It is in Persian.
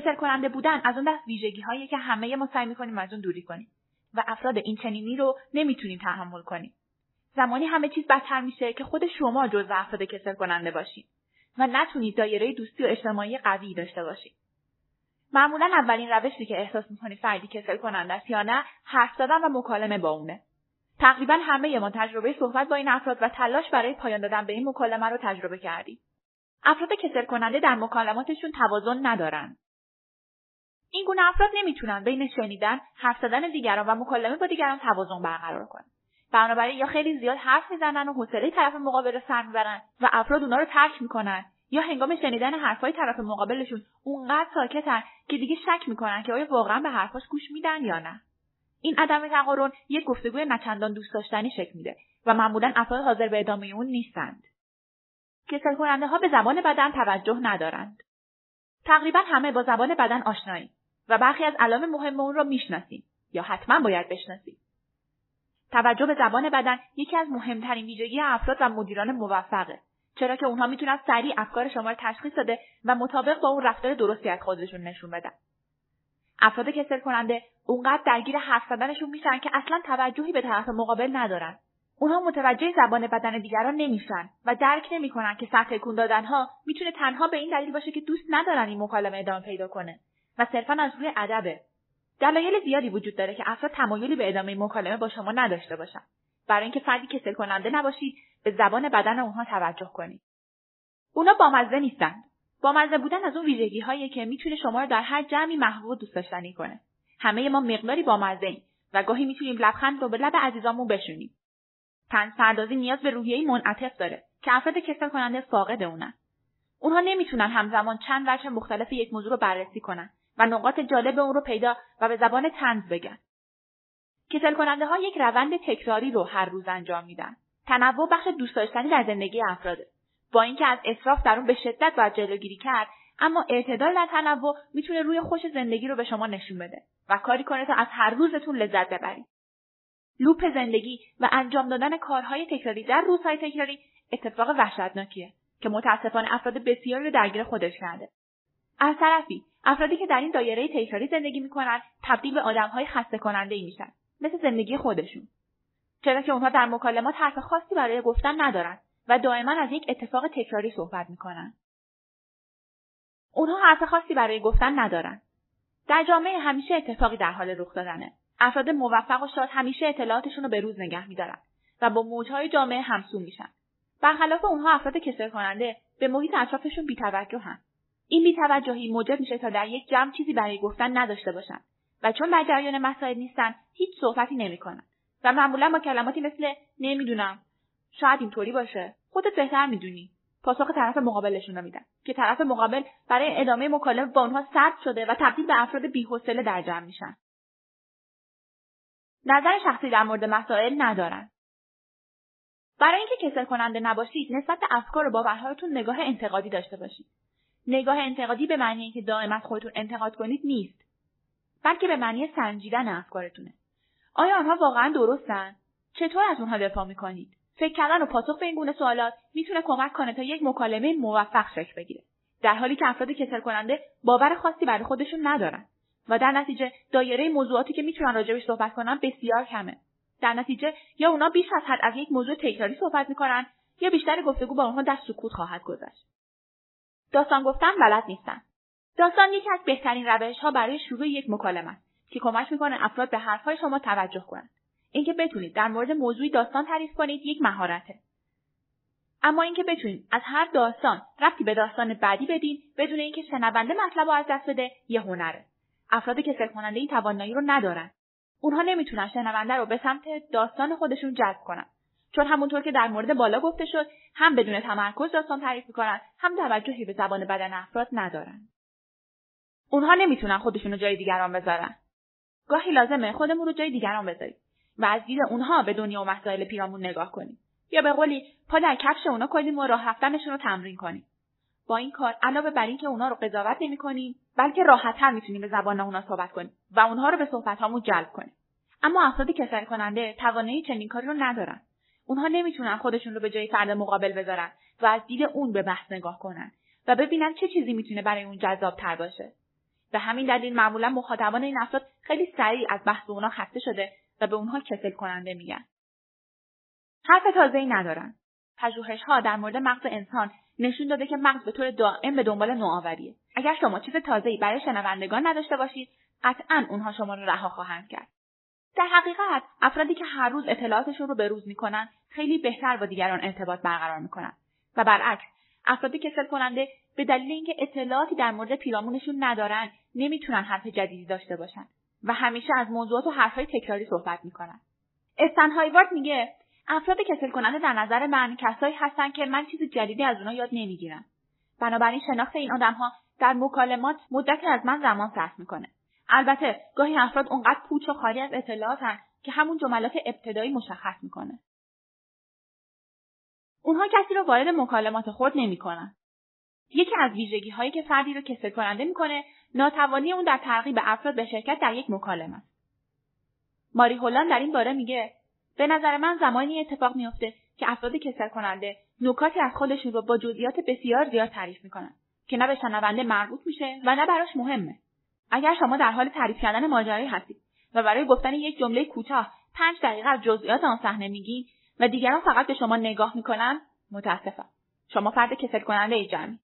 کسل کننده بودن از اون دست ویژگی هایی که همه ما سعی می‌کنیم از اون دوری کنیم و افراد این چنینی رو نمی‌تونیم تحمل کنیم. زمانی همه چیز بدتر میشه که خود شما جزو افراد کسل کننده باشید و نتونید دایره دوستی و اجتماعی قوی داشته باشید معمولا اولین روشی که احساس می‌کنید فردی کسل کننده است یا نه حرف زدن و مکالمه با اونه. تقریبا همه ما تجربه صحبت با این افراد و تلاش برای پایان دادن به این مکالمه رو تجربه کردیم. افراد کسل کننده در مکالماتشون توازن ندارن. این گونه افراد نمی‌تونن بین شنیدن حرف زدن دیگران و مکالمه با دیگران توازن برقرار کنن. بنابراین یا خیلی زیاد حرف می‌زنن و حوصله طرف مقابل رو سر می‌برن و افراد اونا رو ترک می‌کنن یا هنگام شنیدن حرفهای طرف مقابلشون اونقدر ساکتن که دیگه شک می‌کنن که آیا واقعا به حرفاش گوش میدن یا نه. این عدم تقارن یک گفتگوی نچندان دوست داشتنی شکل میده و معمولا افراد حاضر به ادامه اون نیستند. کسل کننده ها به زبان بدن توجه ندارند. تقریبا همه با زبان بدن آشناییم. و برخی از علائم مهم اون را می‌شناسیم یا حتما باید بشناسیم. توجه به زبان بدن یکی از مهمترین ویژگی افراد و مدیران موفقه چرا که اونها می‌تونن سریع افکار شما رو تشخیص داده و مطابق با اون رفتار درستی از خودشون نشون بدن. افراد کسل کننده اونقدر درگیر حرف زدنشون میشن که اصلا توجهی به طرف مقابل ندارن. اونها متوجه زبان بدن دیگران نمیشن و درک نمی‌کنن که سطح تکون دادنها می‌تونه تنها به این دلیل باشه که دوست ندارن این مکالمه ادامه پیدا کنه. و صرفا از روی ادبه. دلایل زیادی وجود داره که افراد تمایلی به ادامه مکالمه با شما نداشته باشن. برای اینکه فردی کسل کننده نباشید به زبان بدن اونها توجه کنید. اونا بامزه نیستند بامزه بودن از اون ویژگی هایی که می‌تونه شما رو در هر جمعی محبوب و دوست داشتنی کنه. همه ما مقداری بامزه ایم و گاهی می‌تونیم لبخند رو به لب عزیزامون بشونیم. تن پردازی نیاز به روحیه منعطف داره که افراد کسل کننده فاقد اونن. اونها نمی‌تونن همزمان چند وجه مختلف یک موضوع رو بررسی کنن. و نقاط جالب اون رو پیدا و به زبان تنز بگن. کسل کننده ها یک روند تکراری رو هر روز انجام میدن. تنوع بخش دوست داشتنی در زندگی افراده با اینکه از اسراف در اون به شدت باید جلوگیری کرد اما اعتدال در تنوع می‌تونه روی خوش زندگی رو به شما نشون بده و کاری کنه تا از هر روزتون لذت ببرید. لوپ زندگی و انجام دادن کارهای تکراری در روزهای تکراری اتفاق وحشتناکیه که متاسفانه افراد بسیاری رو درگیر خودش کرده. از طرفی افرادی که در این دایره تکراری زندگی می‌کنن تبدیل به آدمهای خسته کننده ای میشن مثل زندگی خودشون. چرا که اونها در مکالمات حرف خاصی برای گفتن ندارن و دائما از یک اتفاق تکراری صحبت می‌کنن. اونها حرف خاصی برای گفتن ندارن. در جامعه همیشه اتفاقی در حال رخ دادنه. افراد موفق و شاد همیشه اطلاعاتشون رو به روز نگه میدارن و با موجهای جامعه همسو میشن. برخلاف اونها افراد کسل کننده به محیط اطرافشون بیتوجهن. این بیتوجهی موجب میشه تا در یک جمع چیزی برای گفتن نداشته باشن. و چون در جریان مسائل نیستن هیچ صحبتی نمی‌کنن. و معمولا با کلماتی مثل نمی‌دونم شاید اینطوری باشه خودت بهتر می‌دونی. پاسخ طرف مقابلشون رو میدن. که طرف مقابل برای ادامه مکالمه با اونها سرد شده و تبدیل به افراد بیحوصله در جمع میشن. نظر شخصی در مورد مسائل ندارن. برای اینکه کسل کننده نباشید نسبت به افکار و باورهایتون نگاه انتقادی داشته باشید. نگاه انتقادی به معنی اینکه دائما خودتون انتقاد کنید نیست. بلکه به معنی سنجیدن افکارتونه. آیا آنها واقعا درستن؟ چطور از اونها دفاع می‌کنید؟ فکر کردن و پاسخ به این گونه سوالات می‌تونه کمک کنه تا یک مکالمه موفق شکل بگیره. در حالی که افراد کسل کننده باور خاصی برای خودشون ندارن و در نتیجه دایره موضوعاتی که می‌تونن راجبش صحبت کنن بسیار کمه. در نتیجه یا اونا بیش از حد از یک موضوع تکراری صحبت می‌کنن یا بیشتر گفتگو با اونها در سکوت خواهد گذشت. داستان گفتن بلد نیستن. داستان یکی از بهترین روش ها برای شروع یک مکالمه است که کمک می‌کنه افراد به حرفهای شما توجه کنند. اینکه بتونید در مورد موضوعی داستان تعریف کنید یک مهارته. اما اینکه بتونید از هر داستان ربطی به داستان بعدی بدین بدون اینکه شنونده مطلب رو از دست بده یه هنره. افراد کسل کننده این توانایی رو ندارن. اونها نمی‌تونن شنونده رو به سمت داستان خودشون جذب کنن. چون همونطور که در مورد بالا گفته شد هم بدون تمرکز داستان تعریف می‌کنن هم توجهی به زبان بدن افراد ندارن. اونها نمی‌تونن خودشون رو جای دیگران بذارن. گاهی لازمه خودمون رو جای دیگران بذاریم و از دید اونها به دنیا و مسائل پیرامون نگاه کنیم. یا به قولی پا در کفش اونا کنیم و راه رفتنشون رو تمرین کنیم. با این کار علاوه بر اینکه اونا رو قضاوت نمی‌کنیم بلکه راحتتر می‌تونیم به زبان اونا صحبت کنیم و اونها رو به صحبتهامون جلب کنیم. اما افراد کسل کننده توانایی چنین کاری رو ندارن. اونها نمی‌تونن خودشون رو به جای فرد مقابل بذارن و از دید اون به بحث نگاه کنن و ببینن چه چیزی می‌تونه برای اون جذاب تر باشه. به همین دلیل معمولا مخاطبان این افراد خیلی سریع از بحث اونا خسته شده و به اونها کسل کننده میگن. حرف تازه‌ای ندارن. ها در مورد مغز انسان نشون داده که مغز به طور دائم به دنبال نوآوریه. اگر شما چیز تازه‌ای برای شنوندگان نداشته باشید قطعا اونها شما رو رها خواهند کرد. در حقیقت افرادی که هر روز اطلاعاتشون رو به روز می‌کنن خیلی بهتر با دیگران ارتباط برقرار می‌کنن. و برعکس افرادی کسل کننده به دلیل اینکه اطلاعاتی در مورد پیرامونشون ندارن نمی‌تونن حرف جدیدی داشته باشن و همیشه از موضوعات و حرفهای تکراری صحبت می‌کنن. استن هایوارد میگه افراد کسل کننده در نظر من کسایی هستن که من چیز جدیدی از اونها یاد نمی‌گیرم. بنابراین شناخت این آدمها در مکالمات مدتی از من زمان صرف می‌کنه. البته گاهی افراد اونقدر پوچ و خالی از اطلاعاتن که همون جملات ابتدایی مشخص می‌کنه. اونها کسی رو وارد مکالمات خود نمی‌کنن. یکی از ویژگی هایی که فردی رو کسل کننده می‌کنه ناتوانی اون در ترغیب افراد به شرکت در یک مکالمه است. ماری هولان در این باره میگه به نظر من زمانی اتفاق میافته که افراد کسل کننده نکاتی از خودشون رو با جزئیات بسیار زیاد تعریف می‌کنن که نه به شنونده مربوط میشه و نه براش مهمه. اگر شما در حال تعریف کردن ماجرایی هستید و برای گفتن یک جمله کوتاه پنج دقیقه از جزئیات آن صحنه میگین و دیگران فقط به شما نگاه می‌کنن متاسفم. شما فرد کسل کننده ای جمعی.